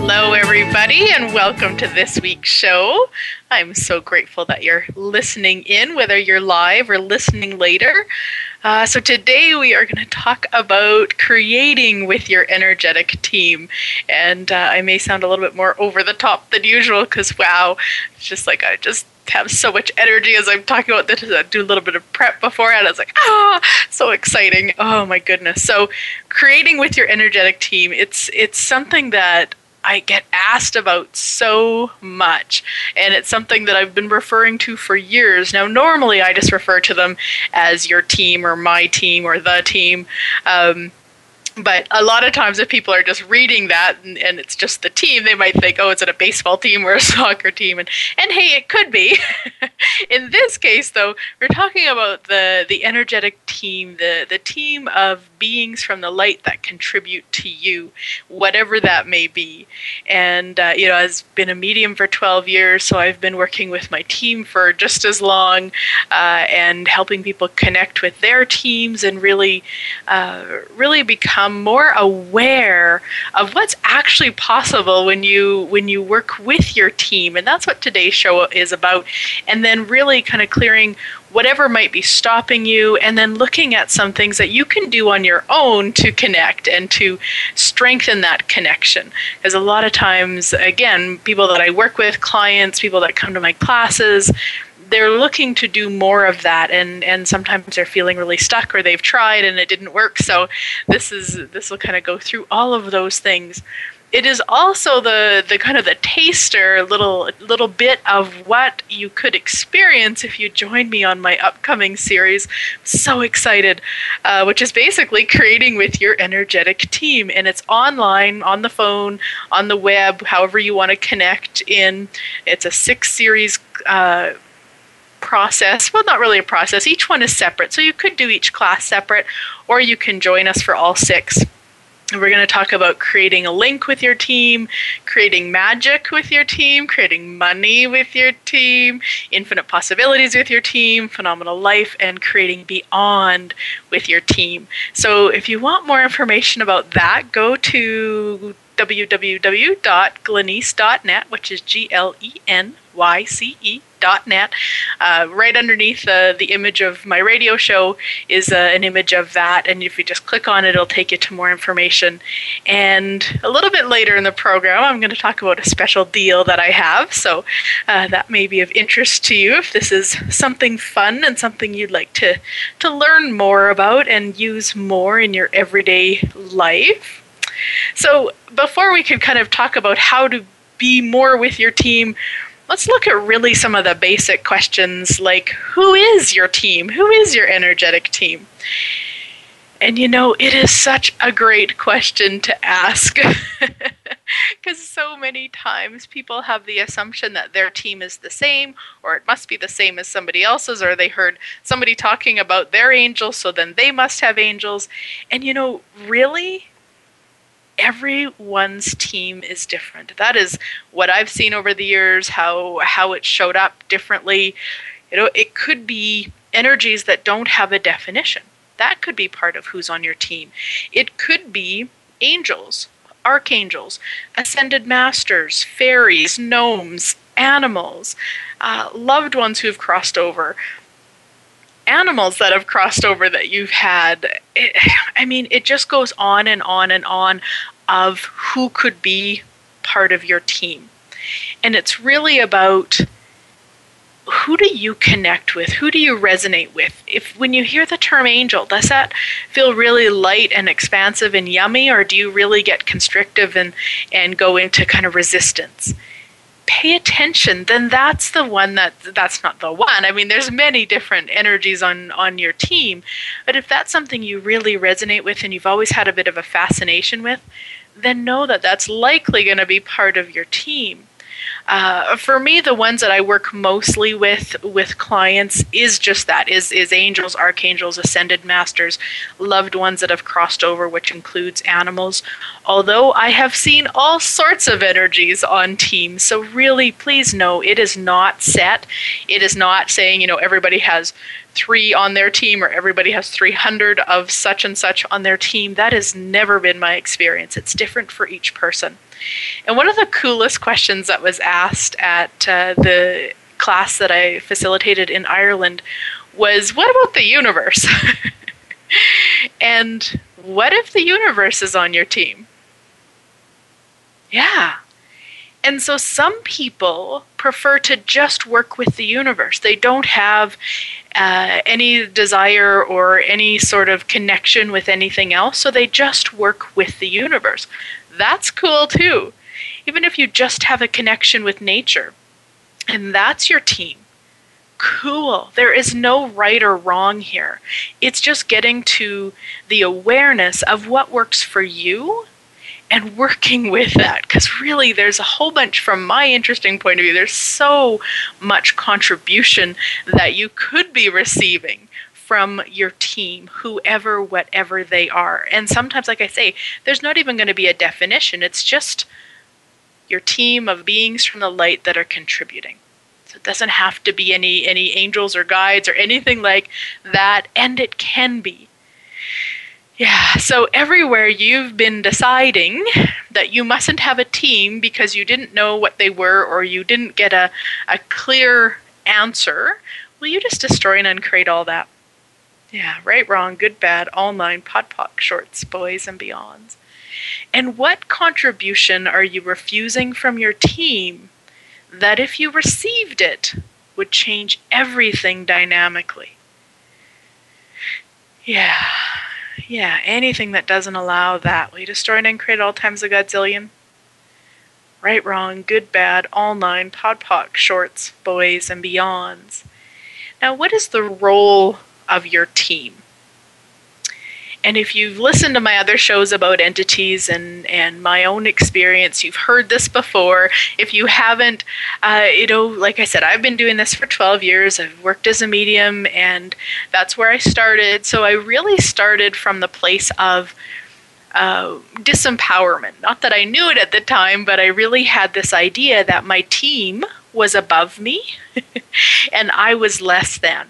Hello, everybody, and welcome to this week's show. I'm so grateful that you're listening in, whether you're live or listening later. Uh, so, today we are going to talk about creating with your energetic team. And uh, I may sound a little bit more over the top than usual because, wow, it's just like I just have so much energy as I'm talking about this. I do a little bit of prep beforehand. I was like, ah, so exciting. Oh my goodness. So creating with your energetic team, it's it's something that I get asked about so much. And it's something that I've been referring to for years. Now, normally I just refer to them as your team or my team or the team. Um, but a lot of times if people are just reading that and, and, it's just the team they might think oh it's it a baseball team or a soccer team? And and hey it could be. In this case though we're talking about the the energetic team the the team of beings from the light that contribute to you whatever that may be. And uh, you know i've been a medium for 12 years so i've been working with my team for just as long uh, and helping people connect with their teams and really uh, really become become more aware of what's actually possible when you when you work with your team. And that's what today's show is about. And then really kind of clearing whatever might be stopping you and then looking at some things that you can do on your own to connect and to strengthen that connection. Because a lot of times again people that I work with clients people that come to my classes they're looking to do more of that and and sometimes they're feeling really stuck or they've tried and it didn't work. So this is this will kind of go through all of those things. It is also the the kind of the taster little little bit of what you could experience if you join me on my upcoming series so excited uh, which is basically creating with your energetic team and it's online on the phone on the web however you want to connect in. It's a six series uh, process. Well, not really a process. Each one is separate. So you could do each class separate, or you can join us for all six. We're going to talk about creating a link with your team, creating magic with your team, creating money with your team, infinite possibilities with your team, phenomenal life, and creating beyond with your team. So if you want more information about that, go to www.glenyce.net, which is G L E N Y C E dot net. Uh, right underneath uh, the image of my radio show is uh, an image of that, and if you just click on it, it'll take you to more information. And a little bit later in the program, I'm going to talk about a special deal that I have, so uh, that may be of interest to you if this is something fun and something you'd like to, to learn more about and use more in your everyday life. So, before we could kind of talk about how to be more with your team, let's look at really some of the basic questions like who is your team? Who is your energetic team? And you know, it is such a great question to ask. Because so many times people have the assumption that their team is the same, or it must be the same as somebody else's, or they heard somebody talking about their angels, so then they must have angels. And you know, really, everyone's team is different. That is what I've seen over the years, how how it showed up differently. You know, it could be energies that don't have a definition. That could be part of who's on your team. It could be angels, archangels, ascended masters, fairies, gnomes, animals, uh, loved ones who've crossed over. Animals that have crossed over that you've had. It, I mean, it just goes on and on and on of who could be part of your team. And it's really about who do you connect with? Who do you resonate with? If when you hear the term angel, does that feel really light and expansive and yummy, or do you really get constrictive and, and go into kind of resistance? Pay attention, then that's the one that that's not the one. I mean, there's many different energies on on your team, but if that's something you really resonate with and you've always had a bit of a fascination with, then know that that's likely going to be part of your team uh, for me, the ones that I work mostly with with clients is just that is is angels, archangels, ascended masters, loved ones that have crossed over, which includes animals. Although I have seen all sorts of energies on teams, so really, please know it is not set. It is not saying you know everybody has three on their team or everybody has 300 of such and such on their team. That has never been my experience. It's different for each person. And one of the coolest questions that was asked at uh, the class that I facilitated in Ireland was what about the universe? and what if the universe is on your team? Yeah. And so some people prefer to just work with the universe. They don't have uh, any desire or any sort of connection with anything else, so they just work with the universe that's cool too. Even if you just have a connection with nature and that's your team. Cool. There is no right or wrong here. It's just getting to the awareness of what works for you and working with that because really there's a whole bunch from my interesting point of view there's so much contribution that you could be receiving from your team, whoever, whatever they are. And sometimes, like I say, there's not even going to be a definition, it's just your team of beings from the light that are contributing. So it doesn't have to be any any angels or guides or anything like that, and it can be. Yeah, so everywhere you've been deciding that you mustn't have a team because you didn't know what they were or you didn't get a, a clear answer, will you just destroy and uncreate all that? Yeah, right, wrong, good, bad, all nine, POD POC, shorts, boys, and beyonds. And what contribution are you refusing from your team that, if you received it, would change everything dynamically? Yeah, yeah, anything that doesn't allow that. Will you destroy and create all times a godzillion? Right, wrong, good, bad, all nine, POD POC, shorts, boys, and beyonds. Now, what is the role of your team. And if you've listened to my other shows about entities and, and my own experience, you've heard this before. If you haven't, uh, you know, like I said, I've been doing this for 12 years. I've worked as a medium, and that's where I started. So I really started from the place of uh, disempowerment. Not that I knew it at the time, but I really had this idea that my team was above me and I was less than.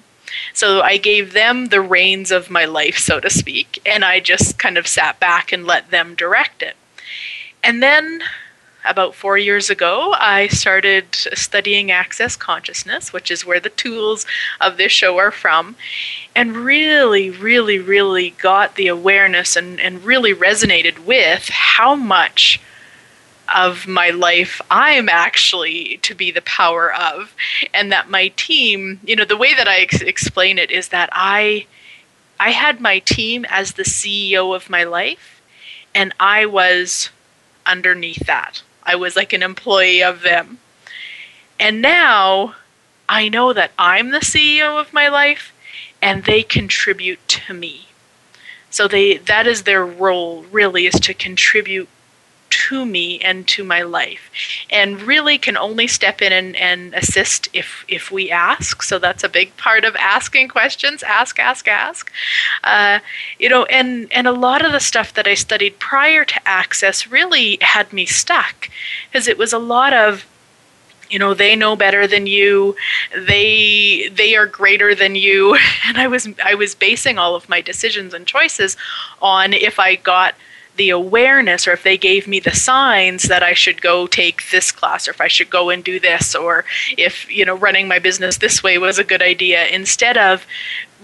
So I gave them the reins of my life, so to speak, and I just kind of sat back and let them direct it. And then about four years ago, I started studying Access Consciousness, which is where the tools of this show are from, and really, really, really got the awareness and, and really resonated with how much of my life I'm actually to be the power of, and that my team, you know, the way that I ex- explain it is that I, I had my team as the CEO of my life, and I was underneath that. I was like an employee of them. And now I know that I'm the CEO of my life and they contribute to me. So they that is their role really is to contribute to me and to my life and really can only step in and, and assist if if we ask. So that's a big part of asking questions. Ask ask ask. Uh, you know and and a lot of the stuff that i studied prior to access really had me stuck because it was a lot of you know they know better than you. They they are greater than you. And i was i was basing all of my decisions and choices on if i got the awareness or if they gave me the signs that I should go take this class or if I should go and do this or if you know running my business this way was a good idea instead of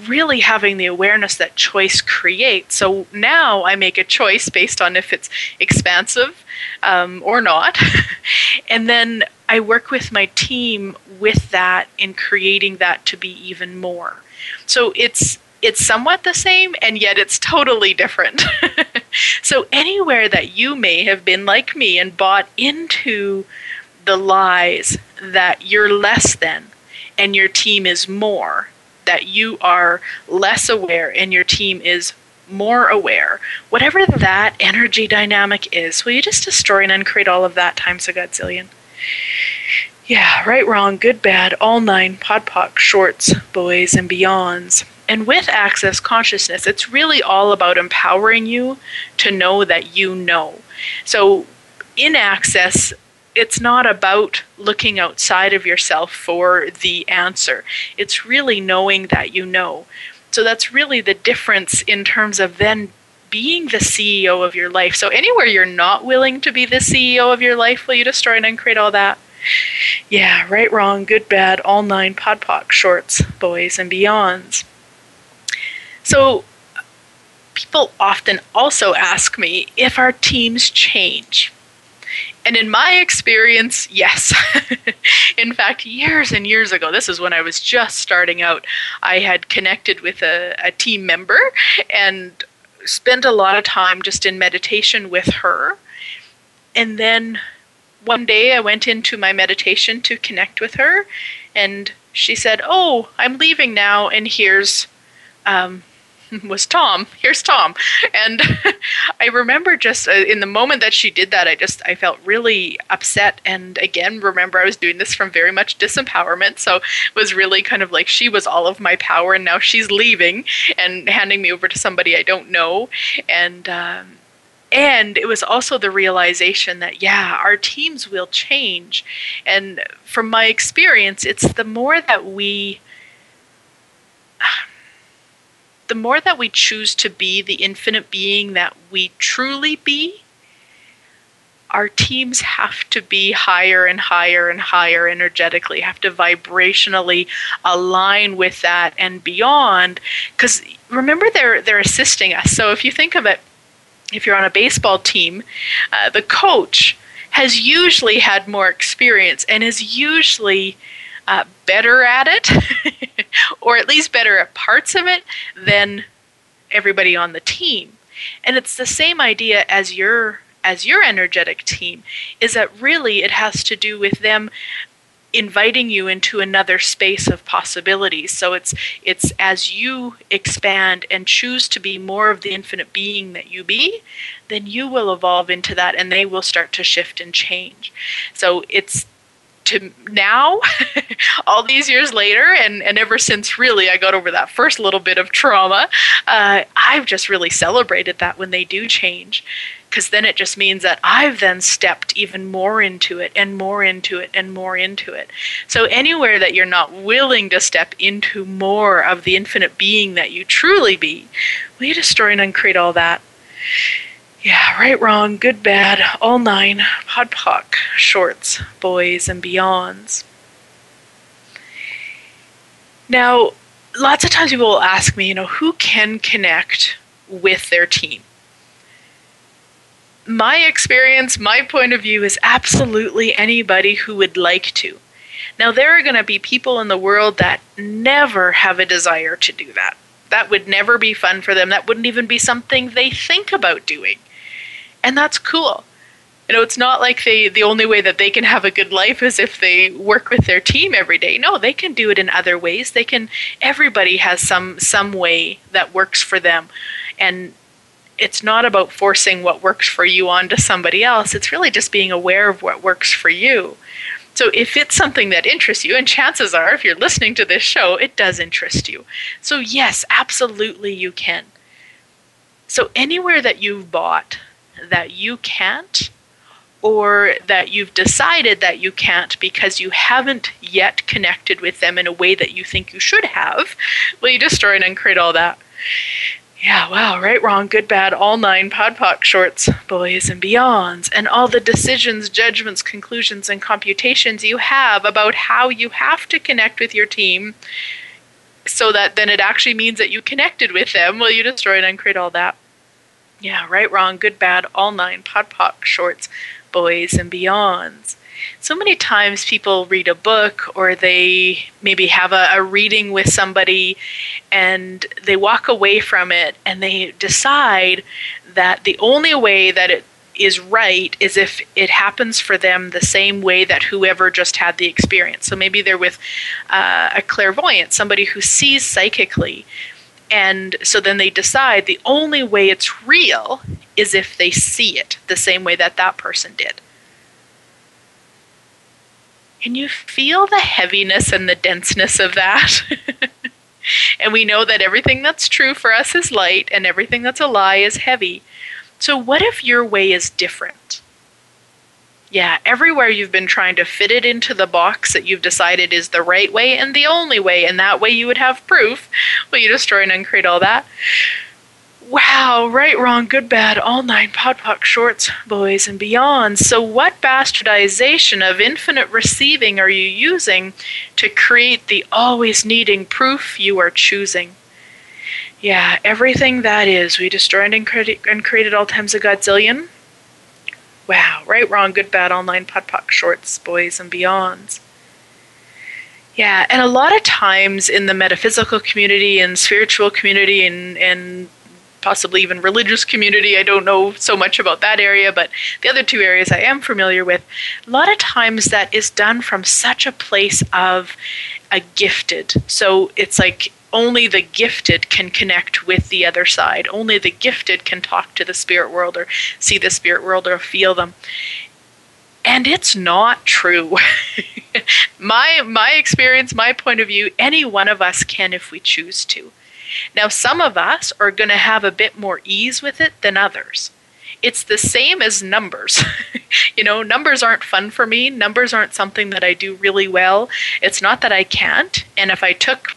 really having the awareness that choice creates. So now I make a choice based on if it's expansive um, or not. and then I work with my team with that in creating that to be even more. So it's it's somewhat the same and yet it's totally different. so anywhere that you may have been like me and bought into the lies that you're less than and your team is more that you are less aware and your team is more aware. Whatever that energy dynamic is, will you just destroy and uncreate all of that times a godzillion? Yeah, right, wrong, good, bad, all nine, podpoc, shorts, boys, and beyonds. And with access consciousness, it's really all about empowering you to know that you know. So, in access, it's not about looking outside of yourself for the answer. It's really knowing that you know. So that's really the difference in terms of then being the CEO of your life. So anywhere you're not willing to be the CEO of your life, will you destroy and uncreate all that? Yeah, right, wrong, good, bad, all nine podpoc, shorts, boys, and beyonds. So people often also ask me if our teams change. And in my experience, yes. in fact, years and years ago, this is when I was just starting out, I had connected with a, a team member and spent a lot of time just in meditation with her. And then one day I went into my meditation to connect with her, and she said, Oh, I'm leaving now, and here's um, was Tom. Here's Tom. And I remember just uh, in the moment that she did that, I just I felt really upset. And again, remember I was doing this from very much disempowerment, so it was really kind of like she was all of my power, and now she's leaving and handing me over to somebody I don't know. And um, and it was also the realization that yeah our teams will change and from my experience it's the more that we the more that we choose to be the infinite being that we truly be, our teams have to be higher and higher and higher energetically, have to vibrationally align with that and beyond. Because remember, they're they're assisting us. So if you think of it, if you're on a baseball team, uh, the coach has usually had more experience and is usually uh, better at it, or at least better at parts of it, than everybody on the team. And it's the same idea as your as your energetic team is that really it has to do with them inviting you into another space of possibilities so it's it's as you expand and choose to be more of the infinite being that you be then you will evolve into that and they will start to shift and change so it's to now, all these years later, and, and ever since really I got over that first little bit of trauma, uh, I've just really celebrated that when they do change. Because then it just means that I've then stepped even more into it and more into it and more into it. So, anywhere that you're not willing to step into more of the infinite being that you truly be, will you destroy and uncreate all that? Yeah, right, wrong, good, bad, all nine, podpoc, shorts, boys, and beyonds. Now, lots of times people will ask me, you know, who can connect with their team? My experience, my point of view is absolutely anybody who would like to. Now, there are going to be people in the world that never have a desire to do that. That would never be fun for them. That wouldn't even be something they think about doing and that's cool. You know it's not like they the only way that they can have a good life is if they work with their team every day. No they can do it in other ways. They can everybody has some some way that works for them. And it's not about forcing what works for you onto somebody else. It's really just being aware of what works for you. So if it's something that interests you and chances are if you're listening to this show it does interest you. So yes absolutely you can. So anywhere that you've bought that you can't or that you've decided that you can't because you haven't yet connected with them in a way that you think you should have, will you destroy and uncreate all that? Yeah, wow, right, wrong, good, bad, all nine podpoc shorts, boys and beyonds, and all the decisions, judgments, conclusions, and computations you have about how you have to connect with your team so that then it actually means that you connected with them. Will you destroy and uncreate all that? Yeah, right, wrong, good, bad, all nine pod, podpoc shorts, boys and beyonds so many times people read a book or they maybe have a, a, reading with somebody and they walk away from it and they decide that the only way that it is right is if it happens for them the same way that whoever just had the experience. So maybe they're with uh, a clairvoyant, somebody who sees psychically. And so then they decide the only way it's real is if they see it the same way that that person did. Can you feel the heaviness and the denseness of that? and we know that everything that's true for us is light and everything that's a lie is heavy. So, what if your way is different? Yeah, everywhere you've been trying to fit it into the box that you've decided is the right way and the only way, and that way you would have proof. Will you destroy and uncreate all that? Wow, right, wrong, good, bad, all nine podpoc shorts, boys and beyond. So, what bastardization of infinite receiving are you using to create the always needing proof you are choosing? Yeah, everything that is, we destroyed and, and created all times a godzillion. Wow, right, wrong, good, bad, all nine, podpoc shorts, boys and beyonds. Yeah, and a lot of times in the metaphysical community and spiritual community and, and possibly even religious community. I don't know so much about that area, but the other two areas I am familiar with. A lot of times that is done from such a place of a gifted. So it's like only the gifted can connect with the other side. Only the gifted can talk to the spirit world or see the spirit world or feel them. And it's not true. my my experience, my point of view, any one of us can if we choose to. Now, some of us are going to have a bit more ease with it than others. It's the same as numbers. you know, numbers aren't fun for me. Numbers aren't something that I do really well. It's not that I can't. And if I took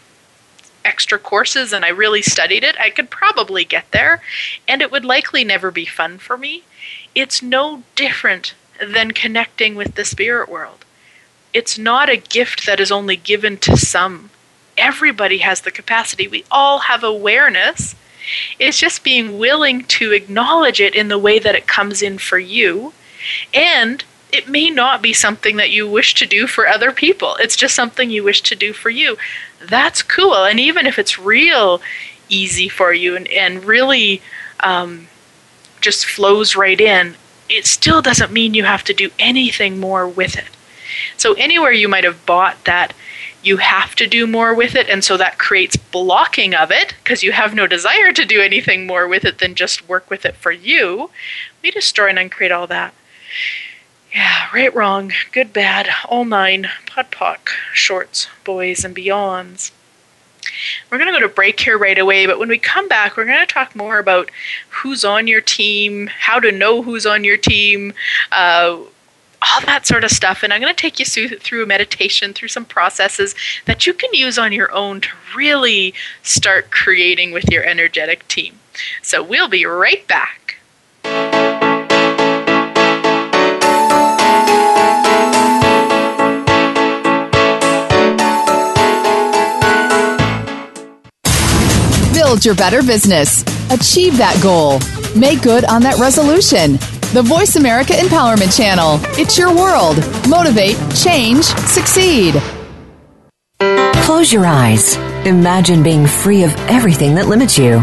extra courses and I really studied it, I could probably get there. And it would likely never be fun for me. It's no different than connecting with the spirit world. It's not a gift that is only given to some everybody has the capacity. We all have awareness. It's just being willing to acknowledge it in the way that it comes in for you. And it may not be something that you wish to do for other people. It's just something you wish to do for you. That's cool. And even if it's real easy for you and, and really um, just flows right in, it still doesn't mean you have to do anything more with it. So, anywhere you might have bought that you have to do more with it, and so that creates blocking of it because you have no desire to do anything more with it than just work with it for you. We destroy and uncreate all that. Yeah, right, wrong, good, bad, all nine, podpoc, shorts, boys, and beyonds. We're going to go to break here right away, but when we come back, we're going to talk more about who's on your team, how to know who's on your team, uh, all that sort of stuff. And I'm going to take you through a meditation, through some processes that you can use on your own to really start creating with your energetic team. So we'll be right back. Build your better business. Achieve that goal. Make good on that resolution the Voice America Empowerment Channel. It's your world. Motivate, change, succeed. Close your eyes. Imagine being free of everything that limits you.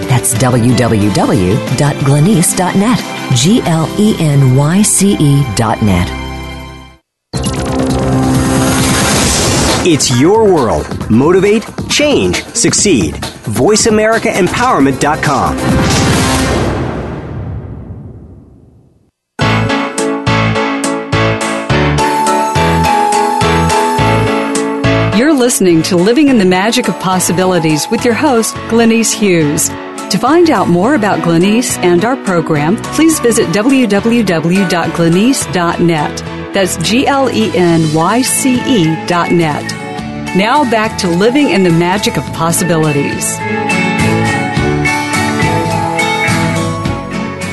That's www.glenyce.net. G L E N Y C E.net. It's your world. Motivate, change, succeed. VoiceAmericaEmpowerment.com. You're listening to Living in the Magic of Possibilities with your host, Glenyce Hughes. To find out more about Glenyce and our program, please visit www.glenyce.net. That's G L E N Y C E dot net. Now back to living in the magic of possibilities.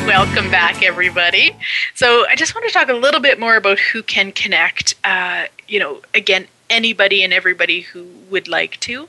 Welcome back, everybody. So, I just want to talk a little bit more about who can connect. Uh, you know, again, anybody and everybody who would like to.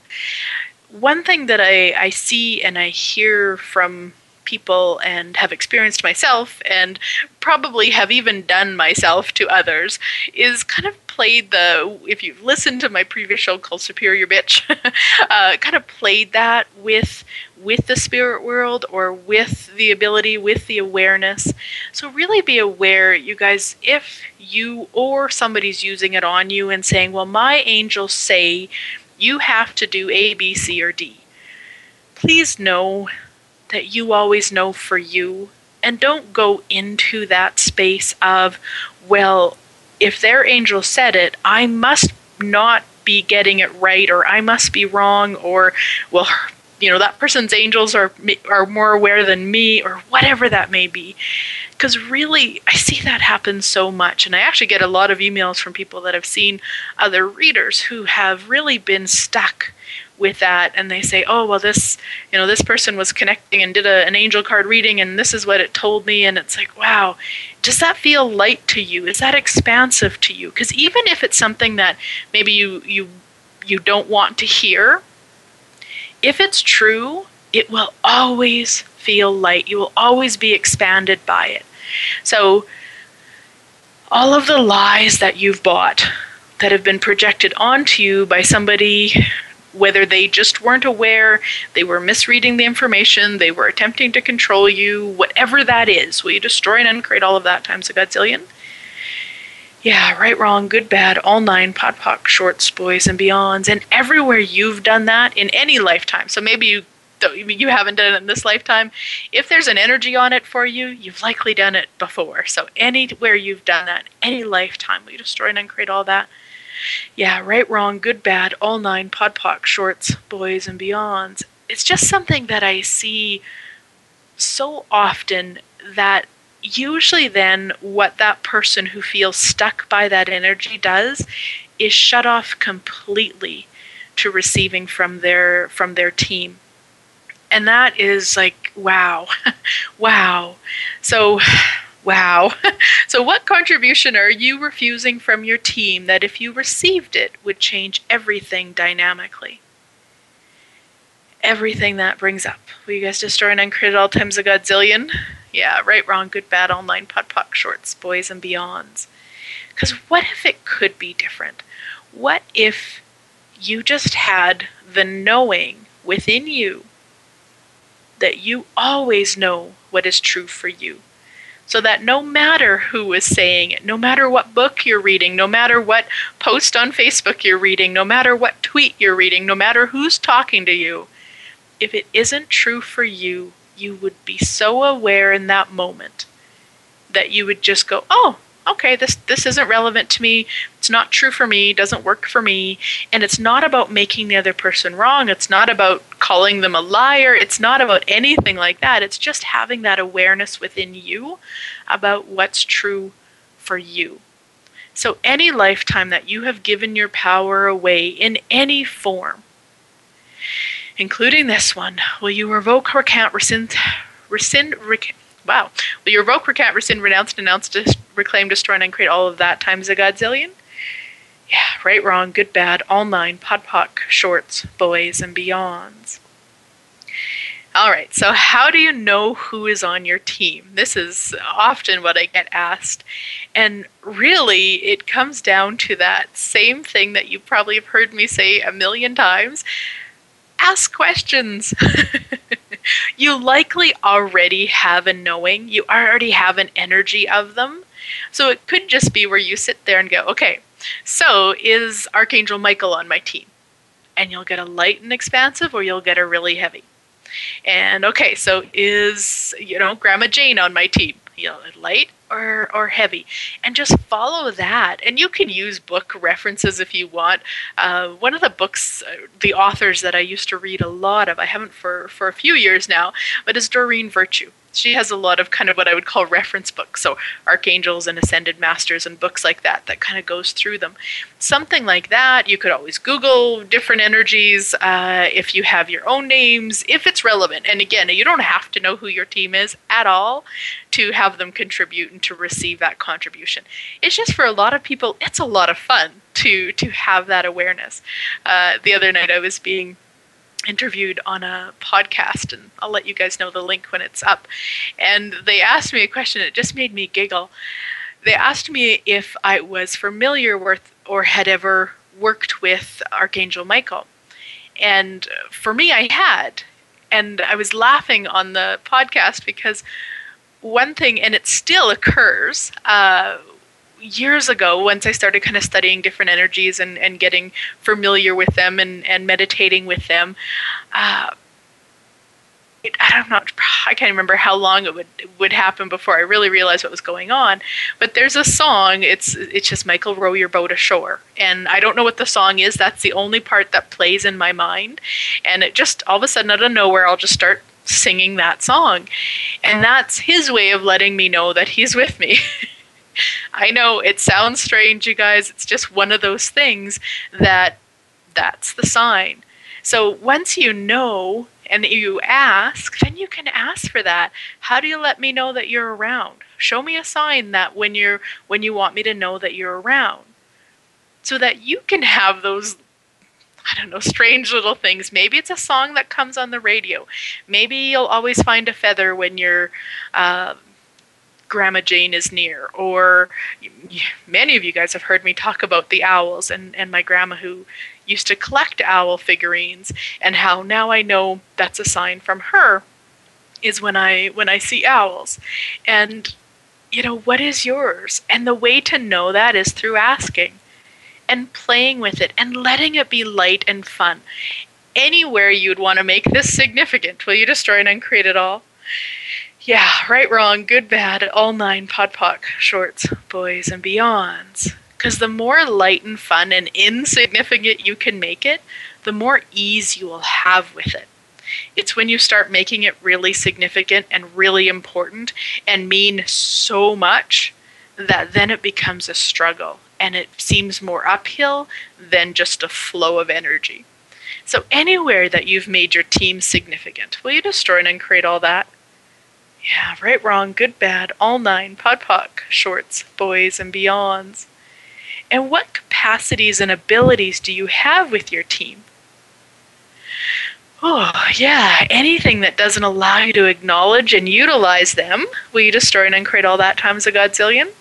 One thing that I, I see and I hear from people and have experienced myself and probably have even done myself to others is kind of played the if you've listened to my previous show called superior bitch uh, kind of played that with with the spirit world or with the ability with the awareness. So really be aware you guys if you or somebody's using it on you and saying well my angels say you have to do a b c or d please know that you always know for you. And don't go into that space of, well, if their angel said it, I must not be getting it right, or I must be wrong, or, well, you know, that person's angels are, are more aware than me, or whatever that may be. Because really, I see that happen so much. And I actually get a lot of emails from people that have seen other readers who have really been stuck with that and they say oh well this you know this person was connecting and did a, an angel card reading and this is what it told me and it's like wow does that feel light to you is that expansive to you because even if it's something that maybe you you you don't want to hear if it's true it will always feel light you will always be expanded by it so all of the lies that you've bought that have been projected onto you by somebody whether they just weren't aware, they were misreading the information, they were attempting to control you, whatever that is. Will you destroy and uncreate all of that times a godzillion? Yeah, right, wrong, good, bad, all nine, POD POC, shorts, boys, and beyonds, and everywhere you've done that in any lifetime. So maybe you you haven't done it in this lifetime. If there's an energy on it for you, you've likely done it before. So anywhere you've done that, in any lifetime, will you destroy and uncreate all that? Yeah, right, wrong, good, bad, all nine, POD POC, shorts, boys, and beyonds. It's just something that I see so often that usually then what that person who feels stuck by that energy does is shut off completely to receiving from their from their team and that is like wow wow so Wow. so, what contribution are you refusing from your team that, if you received it, would change everything dynamically? Everything that brings up. Will you guys destroy and uncreate all times a godzillion? Yeah, right, wrong, good, bad, all nine, POD POC, shorts, boys, and beyonds. Because what if it could be different? What if you just had the knowing within you that you always know what is true for you? so that no matter who is saying it, no matter what book you're reading, no matter what post on Facebook you're reading, no matter what tweet you're reading, no matter who's talking to you, if it isn't true for you, you would be so aware in that moment that you would just go, "Oh, okay, this this isn't relevant to me. It's not true for me. Doesn't work for me." And it's not about making the other person wrong. It's not about calling them a liar. It's not about anything like that. It's just having that awareness within you about what's true for you. So any lifetime that you have given your power away in any form, including this one, will you revoke, recant, rescind, rescind, wow, will you revoke, recant, rescind, renounce, denounce, dis- reclaim, destroy, and create all of that times a godzillion? Yeah, right, wrong, good, bad, all nine, POD POC, shorts, boys, and beyonds. All right, so how do you know who is on your team? This is often what I get asked. And really, it comes down to that same thing that you probably have heard me say a million times ask questions. you likely already have a knowing, you already have an energy of them. So it could just be where you sit there and go, okay, so is Archangel Michael on my team? And you'll get a light and expansive, or you'll get a really heavy. And okay, so is, you know, Grandma Jane on my team? You know, light or or heavy. And just follow that. And you can use book references if you want. Uh, one of the books uh, the authors that i used to read a lot of i haven't for for a few years now but is doreen virtue she has a lot of kind of what I would call reference books, so archangels and ascended masters and books like that that kind of goes through them. Something like that. You could always Google different energies uh, if you have your own names, if it's relevant. And again, you don't have to know who your team is at all to have them contribute and to receive that contribution. It's just for a lot of people, it's a lot of fun to to have that awareness. Uh, the other night, I was being interviewed on a podcast, and I'll let you guys know the link when it's up. And they asked me a question, it just made me giggle. They asked me if I was familiar with or had ever worked with Archangel Michael. And for me, I had. And I was laughing on the podcast because one thing, and it still occurs, uh, years ago, once I started kind of studying different energies and, and getting familiar with them and, and meditating with them, uh, it, I don't know. I can't remember how long it would would happen before I really realized what was going on. But there's a song. It's it's just Michael row your boat ashore, and I don't know what the song is. That's the only part that plays in my mind, and it just all of a sudden out of nowhere, I'll just start singing that song, and that's his way of letting me know that he's with me. I know it sounds strange, you guys. It's just one of those things that that's the sign. So once you know and you ask, then you can ask for that. How do you let me know that you're around? Show me a sign that when you're when you want me to know that you're around. So that you can have those I don't know, strange little things. Maybe it's a song that comes on the radio. Maybe you'll always find a feather when you're uh, Grandma Jane is near. Or many of you guys have heard me talk about the owls and, and my grandma who used to collect owl figurines and how now I know that's a sign from her is when I when I see owls. And you know, what is yours? And the way to know that is through asking and playing with it and letting it be light and fun. Anywhere you'd want to make this significant, will you destroy and uncreate it all? Yeah, right, wrong, good, bad, all nine podpoc, shorts, boys, and beyonds. Because the more light and fun and insignificant you can make it, the more ease you will have with it. It's when you start making it really significant and really important and mean so much that then it becomes a struggle and it seems more uphill than just a flow of energy. So, anywhere that you've made your team significant, will you destroy and create all that? Yeah, right, wrong, good, bad, all nine, podpoc, shorts, boys, and beyonds. And what capacities and abilities do you have with your team? Oh, yeah, anything that doesn't allow you to acknowledge and utilize them, will you destroy and uncreate all that times a godzillion?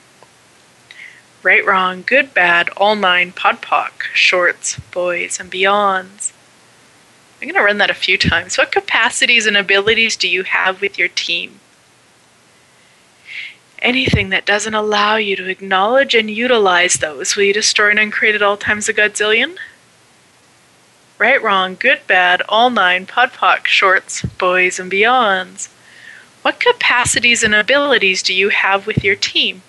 Right, wrong, good, bad, all nine, podpoc, shorts, boys, and beyonds. I'm going to run that a few times. What capacities and abilities do you have with your team? Anything that doesn't allow you to acknowledge and utilize those. Will you destroy and uncreate at all times a godzillion? Right, wrong, good, bad, all nine, podpoc, shorts, boys, and beyonds. What capacities and abilities do you have with your team?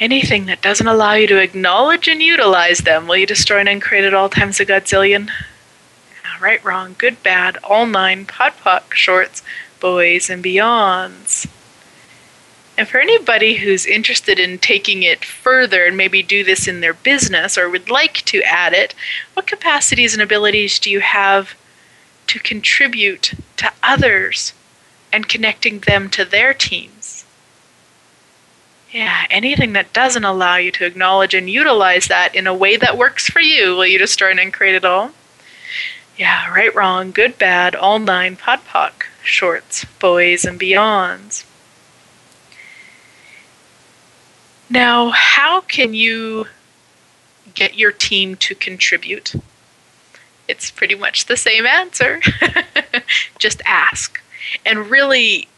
Anything that doesn't allow you to acknowledge and utilize them, will you destroy and uncreate at all times a godzillion? Right, wrong, good, bad, all nine, podpoc, shorts, boys, and beyonds. And for anybody who's interested in taking it further and maybe do this in their business or would like to add it, what capacities and abilities do you have to contribute to others and connecting them to their teams? Yeah, anything that doesn't allow you to acknowledge and utilize that in a way that works for you, will you destroy and create it all? Yeah, right, wrong, good, bad, all nine, podpoc, shorts, boys, and beyonds. Now, how can you get your team to contribute? It's pretty much the same answer. Just ask. And really,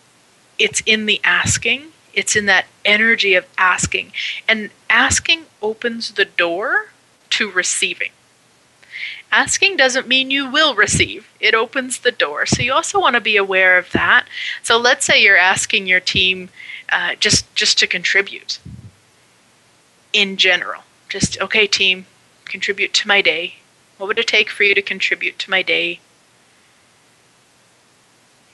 it's in the asking, it's in that energy of asking. And asking opens the door to receiving. Asking doesn't mean you will receive, it opens the door. So you also want to be aware of that. So let's say you're asking your team uh, just just to contribute in general. Just okay, team, contribute to my day. What would it take for you to contribute to my day?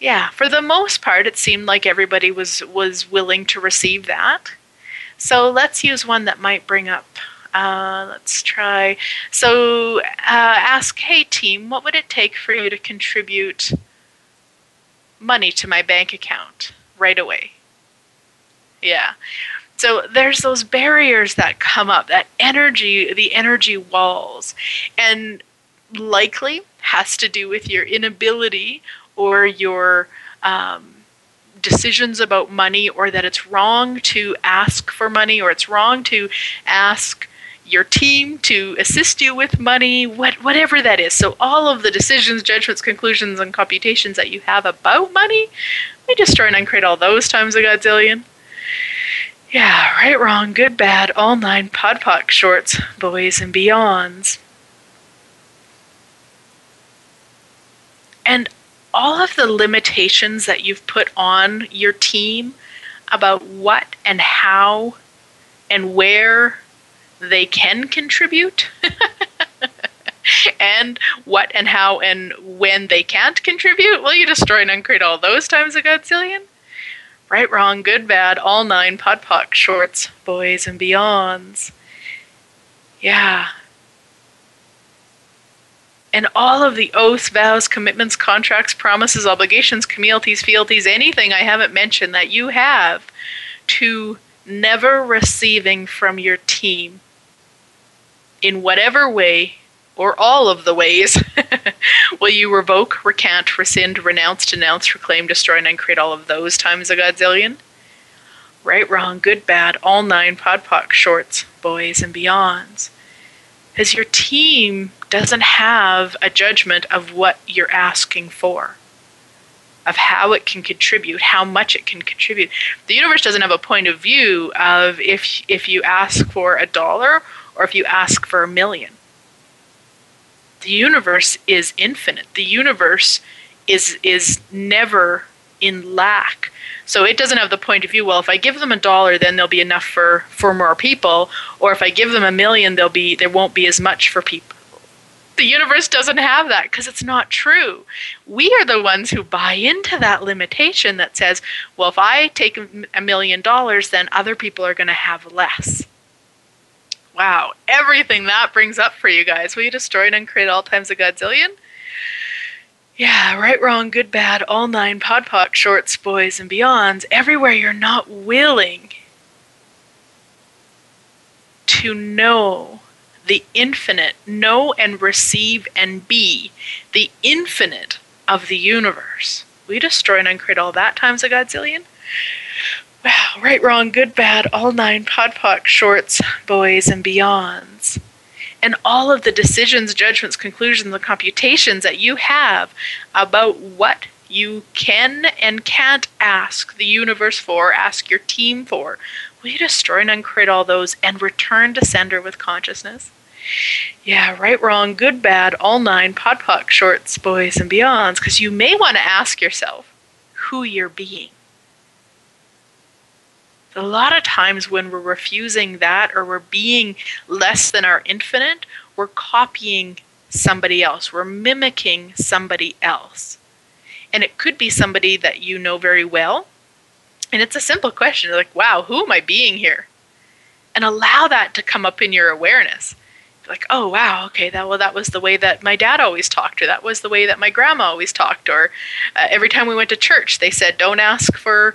Yeah, for the most part, it seemed like everybody was was willing to receive that. So let's use one that might bring up. Uh, let's try. So uh, ask, hey team, what would it take for you to contribute money to my bank account right away? Yeah. So there's those barriers that come up, that energy, the energy walls, and likely has to do with your inability or your um, decisions about money, or that it's wrong to ask for money, or it's wrong to ask your team to assist you with money, what, whatever that is. So, all of the decisions, judgments, conclusions, and computations that you have about money, we destroy and uncreate all those times a godzillion. Yeah, right, wrong, good, bad, all nine podpoc shorts, boys and beyonds. And all of the limitations that you've put on your team about what and how and where they can contribute and what and how and when they can't contribute, will you destroy and uncreate all those times a godzillion? Right, wrong, good, bad, all nine podpoc shorts, boys and beyonds. Yeah. And all of the oaths, vows, commitments, contracts, promises, obligations, communities, fealties, anything I haven't mentioned that you have to never receiving from your team in whatever way or all of the ways will you revoke, recant, rescind, renounce, denounce, reclaim, destroy, and uncreate all of those times a godzillion? Right, wrong, good, bad, all nine podpoc shorts, boys and beyonds. Because your team doesn't have a judgment of what you're asking for, of how it can contribute, how much it can contribute. The universe doesn't have a point of view of if if you ask for a dollar or if you ask for a million the universe is infinite. The universe is is never in lack. So it doesn't have the point of view, well, if I give them a dollar, then there'll be enough for, for more people, or if I give them a million, there'll be there won't be as much for people. The universe doesn't have that because it's not true. We are the ones who buy into that limitation that says, well, if I take a million dollars, then other people are going to have less. Wow, everything that brings up for you guys. Will you destroy and uncreate all times a godzillion? Yeah, right, wrong, good, bad, all nine podpoc, shorts, boys, and beyonds. Everywhere you're not willing to know the infinite, know and receive and be the infinite of the universe. You destroy and uncreate all that times a godzillion? Wow, right, wrong, good, bad, all nine podpoc shorts, boys, and beyonds. And all of the decisions, judgments, conclusions, and computations that you have about what you can and can't ask the universe for, ask your team for. Will you destroy and uncreate all those and return to sender with consciousness? Yeah, right, wrong, good, bad, all nine podpoc shorts, boys, and beyonds, because you may want to ask yourself who you're being a lot of times when we're refusing that or we're being less than our infinite, we're copying somebody else, we're mimicking somebody else. And it could be somebody that you know very well. And it's a simple question like, wow, who am I being here? And allow that to come up in your awareness. Like, oh wow, okay, that well, that was the way that my dad always talked, or that was the way that my grandma always talked, or uh, every time we went to church, they said, don't ask for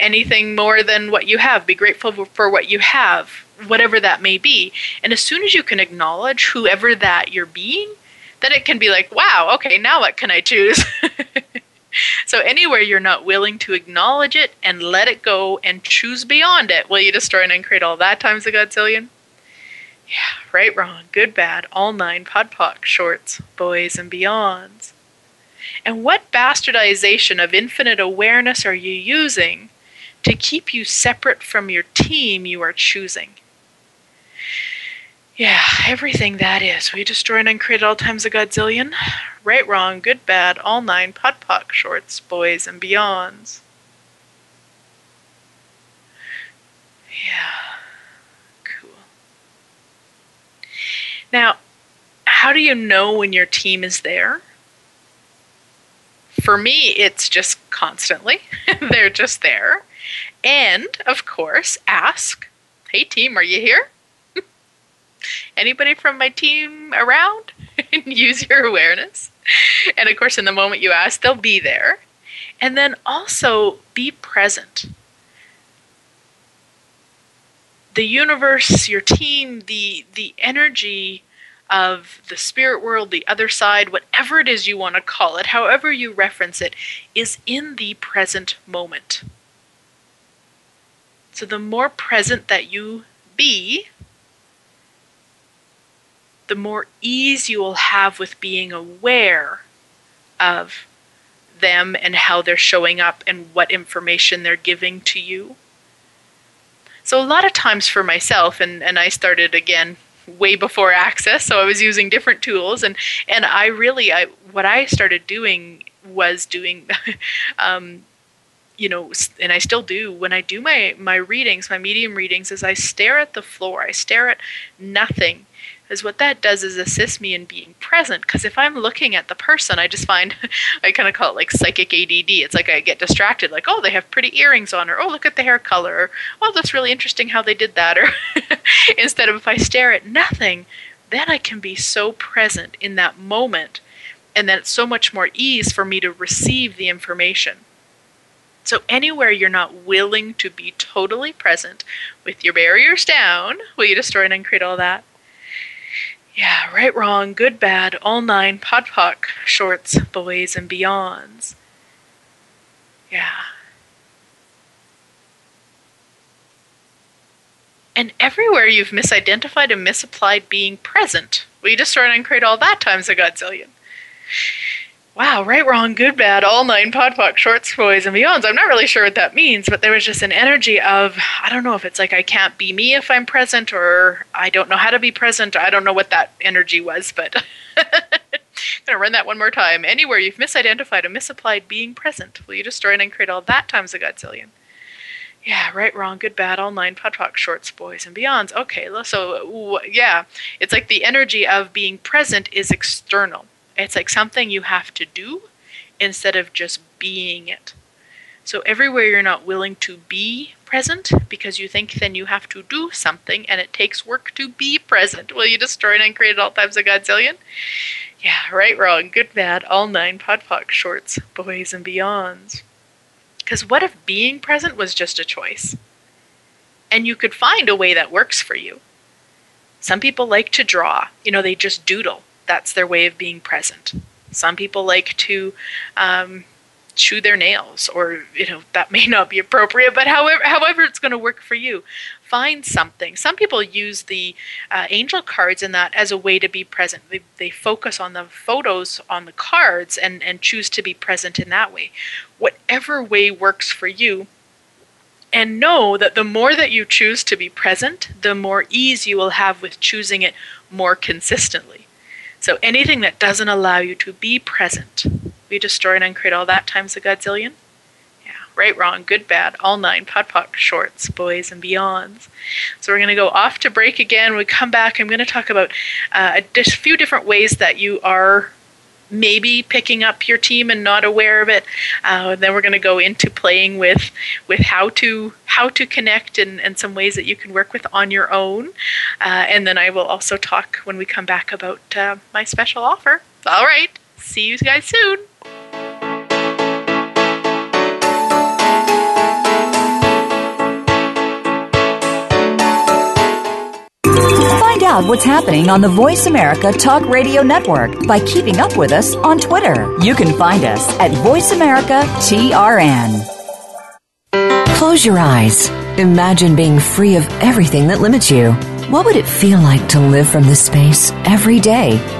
anything more than what you have. Be grateful for what you have, whatever that may be. And as soon as you can acknowledge whoever that you're being, then it can be like, wow, okay, now what can I choose? so anywhere you're not willing to acknowledge it and let it go and choose beyond it, will you destroy and uncreate all that times a godzillion? Yeah, right, wrong, good, bad, all nine podpoc, shorts, boys, and beyonds. And what bastardization of infinite awareness are you using to keep you separate from your team you are choosing. Yeah, everything that is. We destroy and uncreate all times a godzillion. Right, wrong, good, bad, all nine, pod, poc, shorts, boys, and beyonds. Yeah, cool. Now, how do you know when your team is there? For me, it's just constantly. They're just there. And, of course, ask, hey, team, are you here? Anybody from my team around? Use your awareness. And, of course, in the moment you ask, they'll be there. And then also be present. The universe, your team, the, the energy of the spirit world, the other side, whatever it is you want to call it, however you reference it, is in the present moment. So the more present that you be, the more ease you will have with being aware of them and how they're showing up and what information they're giving to you. So, a lot of times for myself, and, and I started again way before access so i was using different tools and and i really i what i started doing was doing um, you know and i still do when i do my my readings my medium readings is i stare at the floor. I stare at nothing is what that does is assist me in being present because if i'm looking at the person i just find i kind of call it like psychic ADD it's like i get distracted like oh they have pretty earrings on or oh look at the hair color or oh that's really interesting how they did that or instead of if i stare at nothing then i can be so present in that moment and then it's so much more ease for me to receive the information so, anywhere you're not willing to be totally present with your barriers down, will you destroy and uncreate all that? Yeah, right, wrong, good, bad, all nine, podpoc, shorts, boys, and beyonds. Yeah. And everywhere you've misidentified and misapplied being present, will you destroy and uncreate all that times a godzillion? Wow, right, wrong, good, bad, all nine podpoc, shorts, boys, and beyonds. I'm not really sure what that means, but there was just an energy of, I don't know if it's like I can't be me if I'm present, or I don't know how to be present. I don't know what that energy was, but I'm going to run that one more time. Anywhere you've misidentified or misapplied being present, will you destroy and create all that times a godzillion? Yeah, right, wrong, good, bad, all nine, podpoc, shorts, boys, and beyonds. Okay, so yeah, it's like the energy of being present is external it's like something you have to do instead of just being it. So everywhere you're not willing to be present because you think then you have to do something and it takes work to be present. Will you destroy and create all times a godzillion? Yeah, right, wrong, good, bad, all nine podpoc shorts, boys and beyonds. Because what if being present was just a choice? And you could find a way that works for you. Some people like to draw, you know, they just doodle that's their way of being present. Some people like to um, chew their nails, or you know that may not be appropriate, but however, however it's going to work for you. Find something. Some people use the uh, angel cards in that as a way to be present. They, they focus on the photos on the cards and, and choose to be present in that way. Whatever way works for you, and know that the more that you choose to be present, the more ease you will have with choosing it more consistently. So anything that doesn't allow you to be present, we destroy and uncreate all that times a godzillion. Yeah, right, wrong, good, bad, all nine, podpoc, shorts, boys, and beyonds. So we're going to go off to break again. When we come back, I'm going to talk about uh, a few different ways that you are maybe picking up your team and not aware of it. Uh, then we're going to go into playing with with how to how to connect and, and some ways that you can work with on your own. Uh, and then I will also talk when we come back about uh, my special offer. All right, see you guys soon. Out what's happening on the Voice America Talk Radio Network by keeping up with us on Twitter. You can find us at Voice America TRN. Close your eyes. Imagine being free of everything that limits you. What would it feel like to live from this space every day?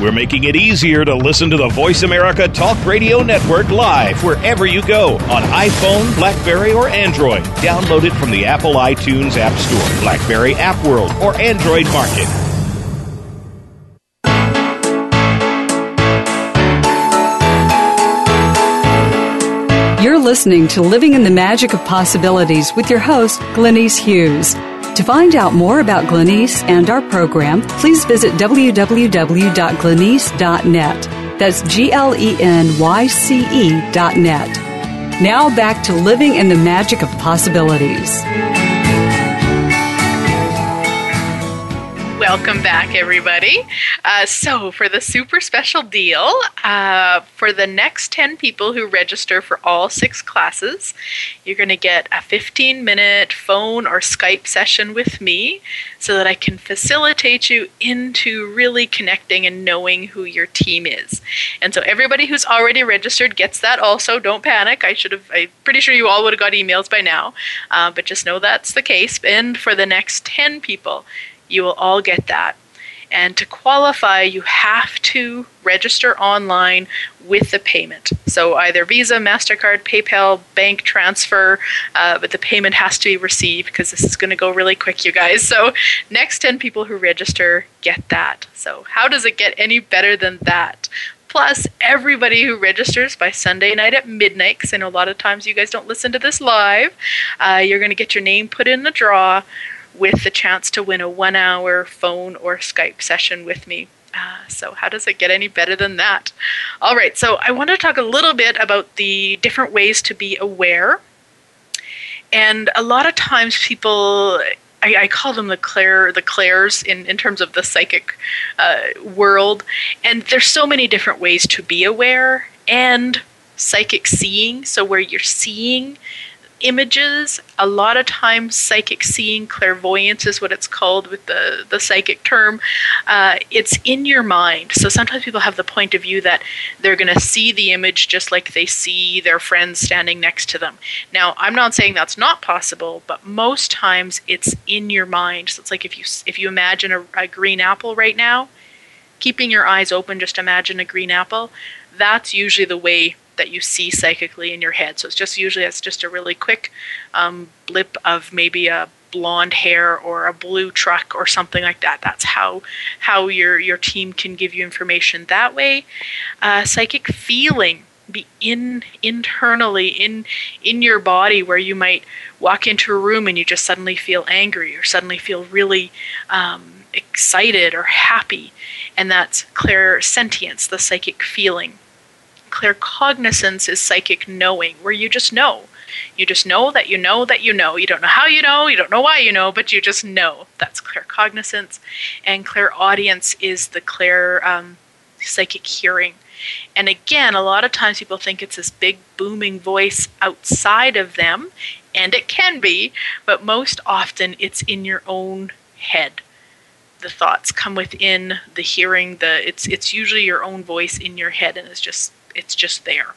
We're making it easier to listen to the Voice America Talk Radio Network live wherever you go on iPhone, Blackberry, or Android. Download it from the Apple iTunes App Store, Blackberry App World, or Android Market. You're listening to Living in the Magic of Possibilities with your host, Glenyce Hughes. To find out more about Glenyce and our program, please visit www.glenyce.net. That's G L E N Y C E dot net. Now back to living in the magic of possibilities. Welcome back, everybody. Uh, so, for the super special deal, uh, for the next 10 people who register for all six classes, you're going to get a 15 minute phone or Skype session with me so that I can facilitate you into really connecting and knowing who your team is. And so, everybody who's already registered gets that also. Don't panic. I should have, I'm pretty sure you all would have got emails by now, uh, but just know that's the case. And for the next 10 people, you will all get that. And to qualify, you have to register online with the payment. So either Visa, MasterCard, PayPal, bank transfer, uh, but the payment has to be received because this is going to go really quick, you guys. So next 10 people who register get that. So how does it get any better than that? Plus, everybody who registers by Sunday night at midnight, because I know a lot of times you guys don't listen to this live, uh, you're going to get your name put in the draw with the chance to win a one hour phone or Skype session with me. Uh, so, how does it get any better than that? All right, so I want to talk a little bit about the different ways to be aware. And a lot of times, people, I, I call them the clair, the clairs in, in terms of the psychic uh, world. And there's so many different ways to be aware and psychic seeing. So, where you're seeing images. A lot of times, psychic seeing, clairvoyance is what it's called with the, the psychic term. Uh, it's in your mind. So sometimes people have the point of view that they're going to see the image just like they see their friends standing next to them. Now, I'm not saying that's not possible, but most times it's in your mind. So it's like if you if you imagine a, a green apple right now, keeping your eyes open, just imagine a green apple. That's usually the way that you see psychically in your head. So it's just usually it's just a really quick um, blip of maybe a blonde hair or a blue truck or something like that. That's how how your your team can give you information that way. Uh, psychic feeling be in internally in in your body where you might walk into a room and you just suddenly feel angry or suddenly feel really um, excited or happy and that's clairsentience the psychic feeling claircognizance is psychic knowing, where you just know. You just know that you know that you know. You don't know how you know, you don't know why you know, but you just know. That's claircognizance. And clairaudience is the clair um, psychic hearing. And again, a lot of times people think it's this big booming voice outside of them, and it can be, but most often it's in your own head. The thoughts come within the hearing, the it's it's usually your own voice in your head and it's just it's just there.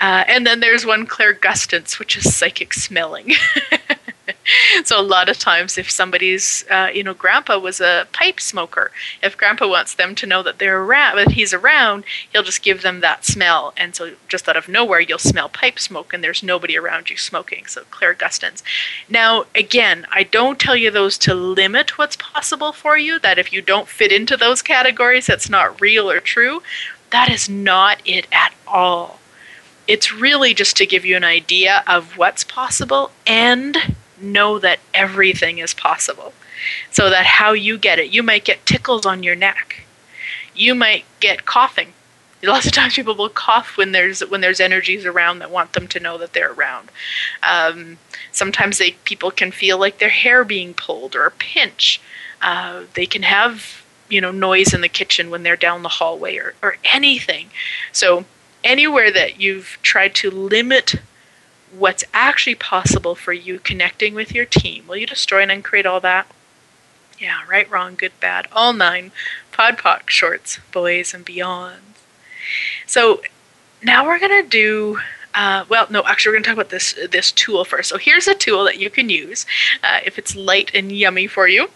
Uh, and then there's one clairgustance, which is psychic smelling. so a lot of times, if somebody's, uh, you know, grandpa was a pipe smoker, if grandpa wants them to know that they're around, that he's around, he'll just give them that smell. And so, just out of nowhere, you'll smell pipe smoke, and there's nobody around you smoking. So clairgustance. Now, again, I don't tell you those to limit what's possible for you. That if you don't fit into those categories, that's not real or true. That is not it at all. It's really just to give you an idea of what's possible and know that everything is possible. So that how you get it, you might get tickles on your neck. You might get coughing Lots of times people will cough when there's when there's energies around that want them to know that they're around. Um, sometimes they people can feel like their hair being pulled or a pinch. Uh, they can have you know noise in the kitchen when they're down the hallway or, or anything. So anywhere that you've tried to limit what's actually possible for you connecting with your team, will you destroy and uncreate all that? Yeah, right, wrong, good, bad, all nine, podpoc, shorts, boys, and beyond. So now we're going to do uh, well, no, actually, we're going to talk about this this tool first. So here's a tool that you can use uh, if it's light and yummy for you.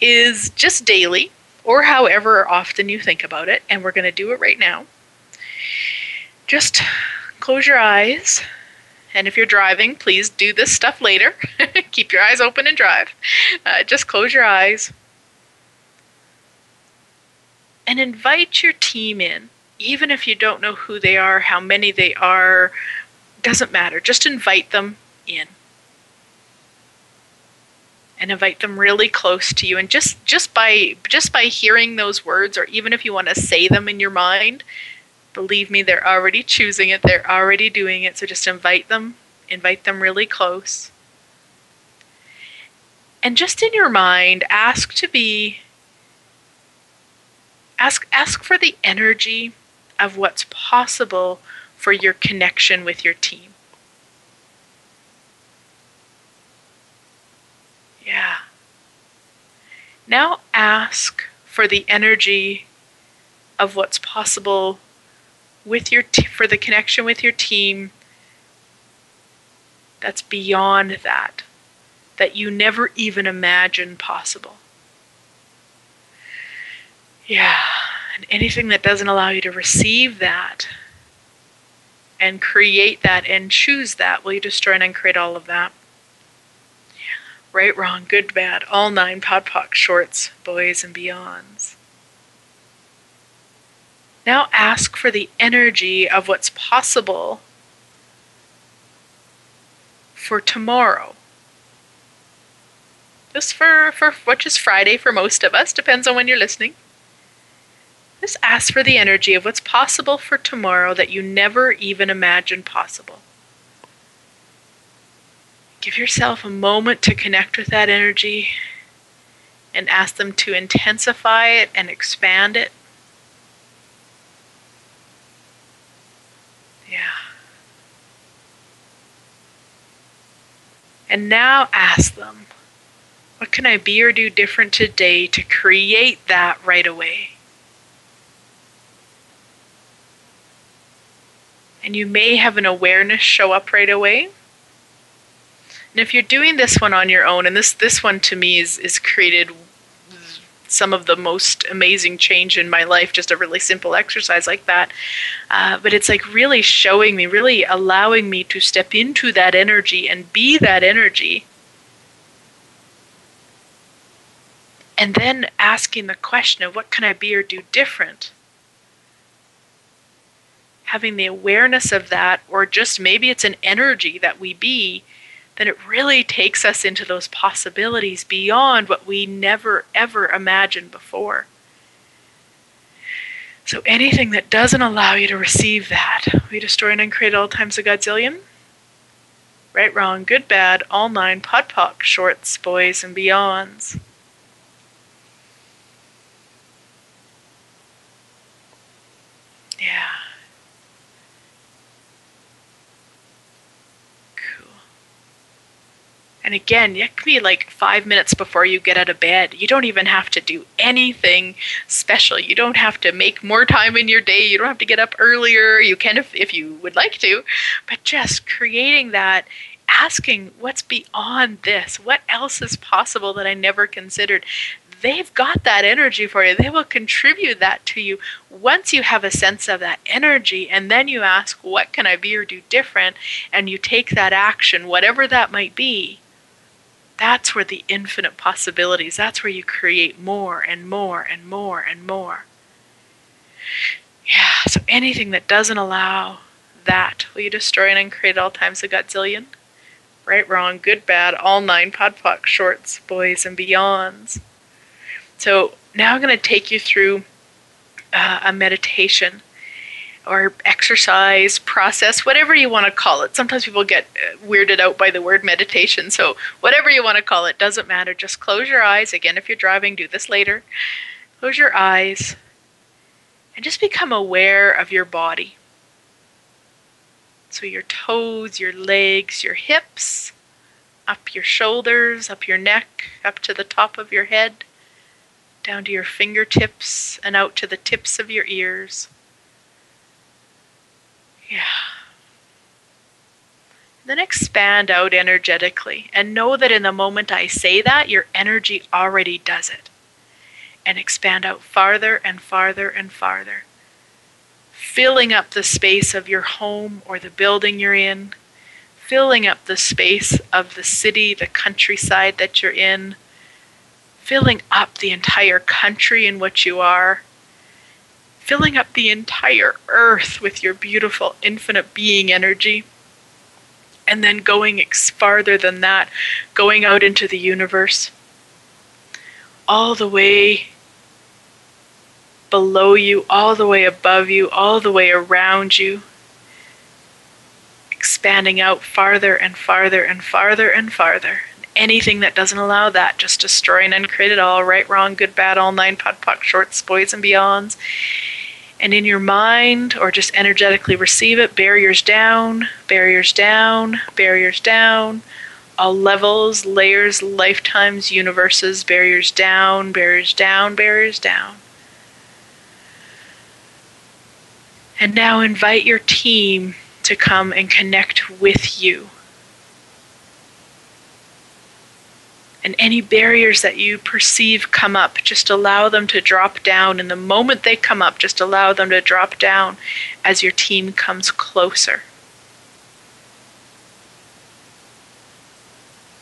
Is just daily or however often you think about it, and we're going to do it right now. Just close your eyes, and if you're driving, please do this stuff later. Keep your eyes open and drive. Uh, just close your eyes and invite your team in even if you don't know who they are, how many they are, doesn't matter. Just invite them in. And invite them really close to you and just just by just by hearing those words or even if you want to say them in your mind, believe me they're already choosing it, they're already doing it. So just invite them, invite them really close. And just in your mind, ask to be ask ask for the energy of what's possible for your connection with your team. Yeah. Now ask for the energy of what's possible with your t- for the connection with your team that's beyond that that you never even imagined possible. Yeah. And anything that doesn't allow you to receive that and create that and choose that, will you destroy and uncreate all of that? Right, wrong, good, bad, all nine podpoc shorts, boys and beyonds. Now ask for the energy of what's possible for tomorrow. Just for, for which is Friday for most of us, depends on when you're listening. Just ask for the energy of what's possible for tomorrow that you never even imagined possible. Give yourself a moment to connect with that energy and ask them to intensify it and expand it. Yeah. And now ask them, what can I be or do different today to create that right away? and you may have an awareness show up right away. And if you're doing this one on your own, and this this one to me is is created some of the most amazing change in my life, just a really simple exercise like that. Uh, but it's like really showing me, really allowing me to step into that energy and be that energy. And then asking the question of what can I be or do different? having the awareness of that, or just maybe it's an energy that we be, then it really takes us into those possibilities beyond what we never ever imagined before. So anything that doesn't allow you to receive that, we destroy and uncreate all times a godzillion. Right, wrong, good, bad, all nine, podpoc, shorts, boys, and beyonds. Yeah. And again, it could be like five minutes before you get out of bed. You don't even have to do anything special. You don't have to make more time in your day. You don't have to get up earlier. You can if, if you would like to. But just creating that, asking what's beyond this? What else is possible that I never considered? they've got that energy for you. They will contribute that to you once you have a sense of that energy. And then you ask, What can I be or do different? And you take that action, whatever that might be. That's where the infinite possibilities, that's where you create more and more and more and more. Yeah, so anything that doesn't allow that, will you destroy and uncreate all times a godzillion? Right, wrong, good, bad, all nine podpoc, shorts, boys, and beyonds. So now I'm going to take you through uh, a meditation. Or exercise process, whatever you want to call it. Sometimes people get uh, weirded out by the word meditation, so whatever you want to call it doesn't matter. Just close your eyes. Again, if you're driving, do this later. Close your eyes and just become aware of your body. So, your toes, your legs, your hips, up your shoulders, up your neck, up to the top of your head, down to your fingertips, and out to the tips of your ears. Yeah. Then expand out energetically and know that in the moment I say that, your energy already does it. And expand out farther and farther and farther, filling up the space of your home or the building you're in, filling up the space of the city, the countryside that you're in, filling up the entire country in which you are, filling up the entire earth with your beautiful infinite being energy. And then going farther than that, going out into the universe, all the way below you, all the way above you, all the way around you, expanding out farther and farther and farther and farther. Anything that doesn't allow that, just destroy and uncreate it all, right, wrong, good, bad, all nine, POD, shorts, boys, and beyonds and in your mind or just energetically receive it barriers down, barriers down, barriers down, all levels, layers, lifetimes, universes, barriers down, barriers down, barriers down. And now invite your team to come and connect with you. And any barriers that you perceive come up, just allow them to drop down. And the moment they come up, just allow them to drop down as your team comes closer.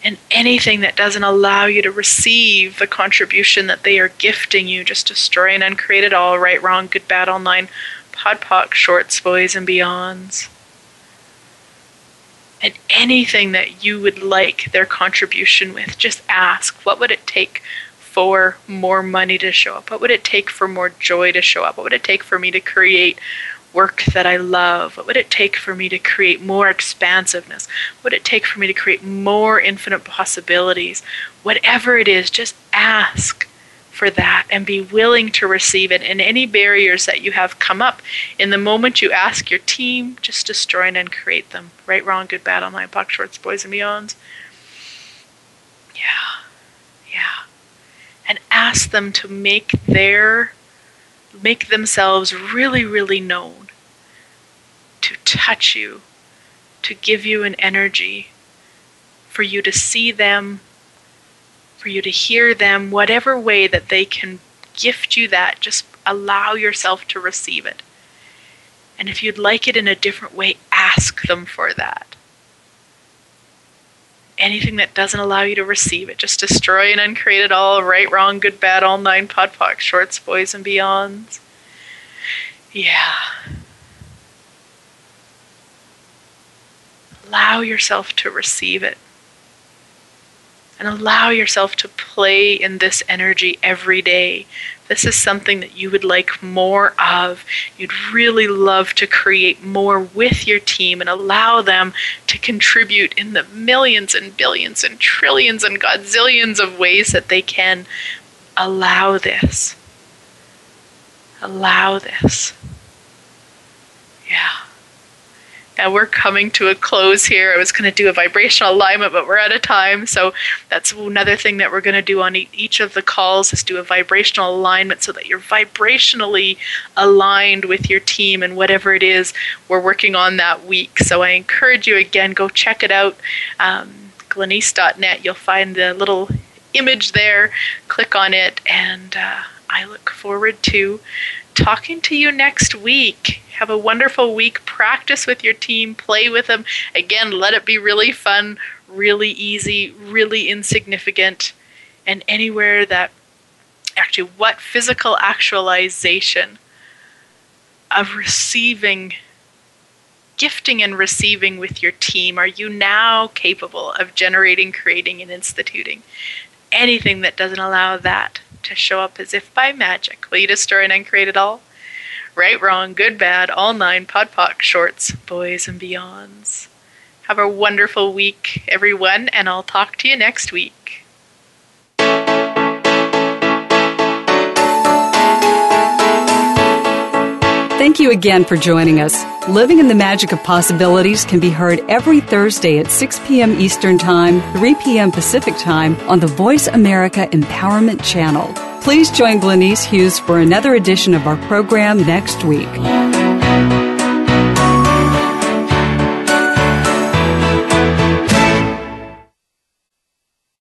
And anything that doesn't allow you to receive the contribution that they are gifting you, just destroy and uncreate it all, right, wrong, good, bad, all nine, POD POC, shorts, boys, and beyonds and anything that you would like their contribution with, just ask what would it take for more money to show up? What would it take for more joy to show up? What would it take for me to create work that I love? What would it take for me to create more expansiveness? What would it take for me to create more infinite possibilities? Whatever it is, just ask for that and be willing to receive it. And any barriers that you have come up, in the moment you ask your team, just destroy and create them. Right, wrong, good, bad, all nine, POC, shorts, boys, and beyonds. Yeah, yeah. And ask them to make their, make themselves really, really known, to touch you, to give you an energy, for you to see them for you to hear them, whatever way that they can gift you that, just allow yourself to receive it. And if you'd like it in a different way, ask them for that. Anything that doesn't allow you to receive it, just destroy and uncreate it all, right, wrong, good, bad, all nine, POD POC, shorts, boys, and beyonds. Yeah. Allow yourself to receive it and allow yourself to play in this energy every day. This is something that you would like more of. You'd really love to create more with your team and allow them to contribute in the millions and billions and trillions and godzillions of ways that they can. Allow this. Allow this. Yeah. Now we're coming to a close here. I was going to do a vibrational alignment, but we're out of time. So that's another thing that we're going to do on each of the calls is do a vibrational alignment so that you're vibrationally aligned with your team and whatever it is we're working on that week. So I encourage you again, go check it out. Um, Glenyce.net. You'll find the little image there. Click on it, and uh, I look forward to talking to you next week. Have a wonderful week. Practice with your team, play with them. Again, let it be really fun, really easy, really insignificant, and anywhere that actually, what physical actualization of receiving, gifting and receiving with your team are you now capable of generating, creating, and instituting? Anything that doesn't allow that to show up as if by magic. Will you destroy and uncreate it all? Right, wrong, good, bad, all nine, pod, poc, shorts, boys, and beyonds. Have a wonderful week, everyone, and I'll talk to you next week. Thank you again for joining us. Living in the Magic of Possibilities can be heard every Thursday at 6 p.m. Eastern Time, 3 p.m. Pacific Time on the Voice America Empowerment Channel. Please join Glenyce Hughes for another edition of our program next week.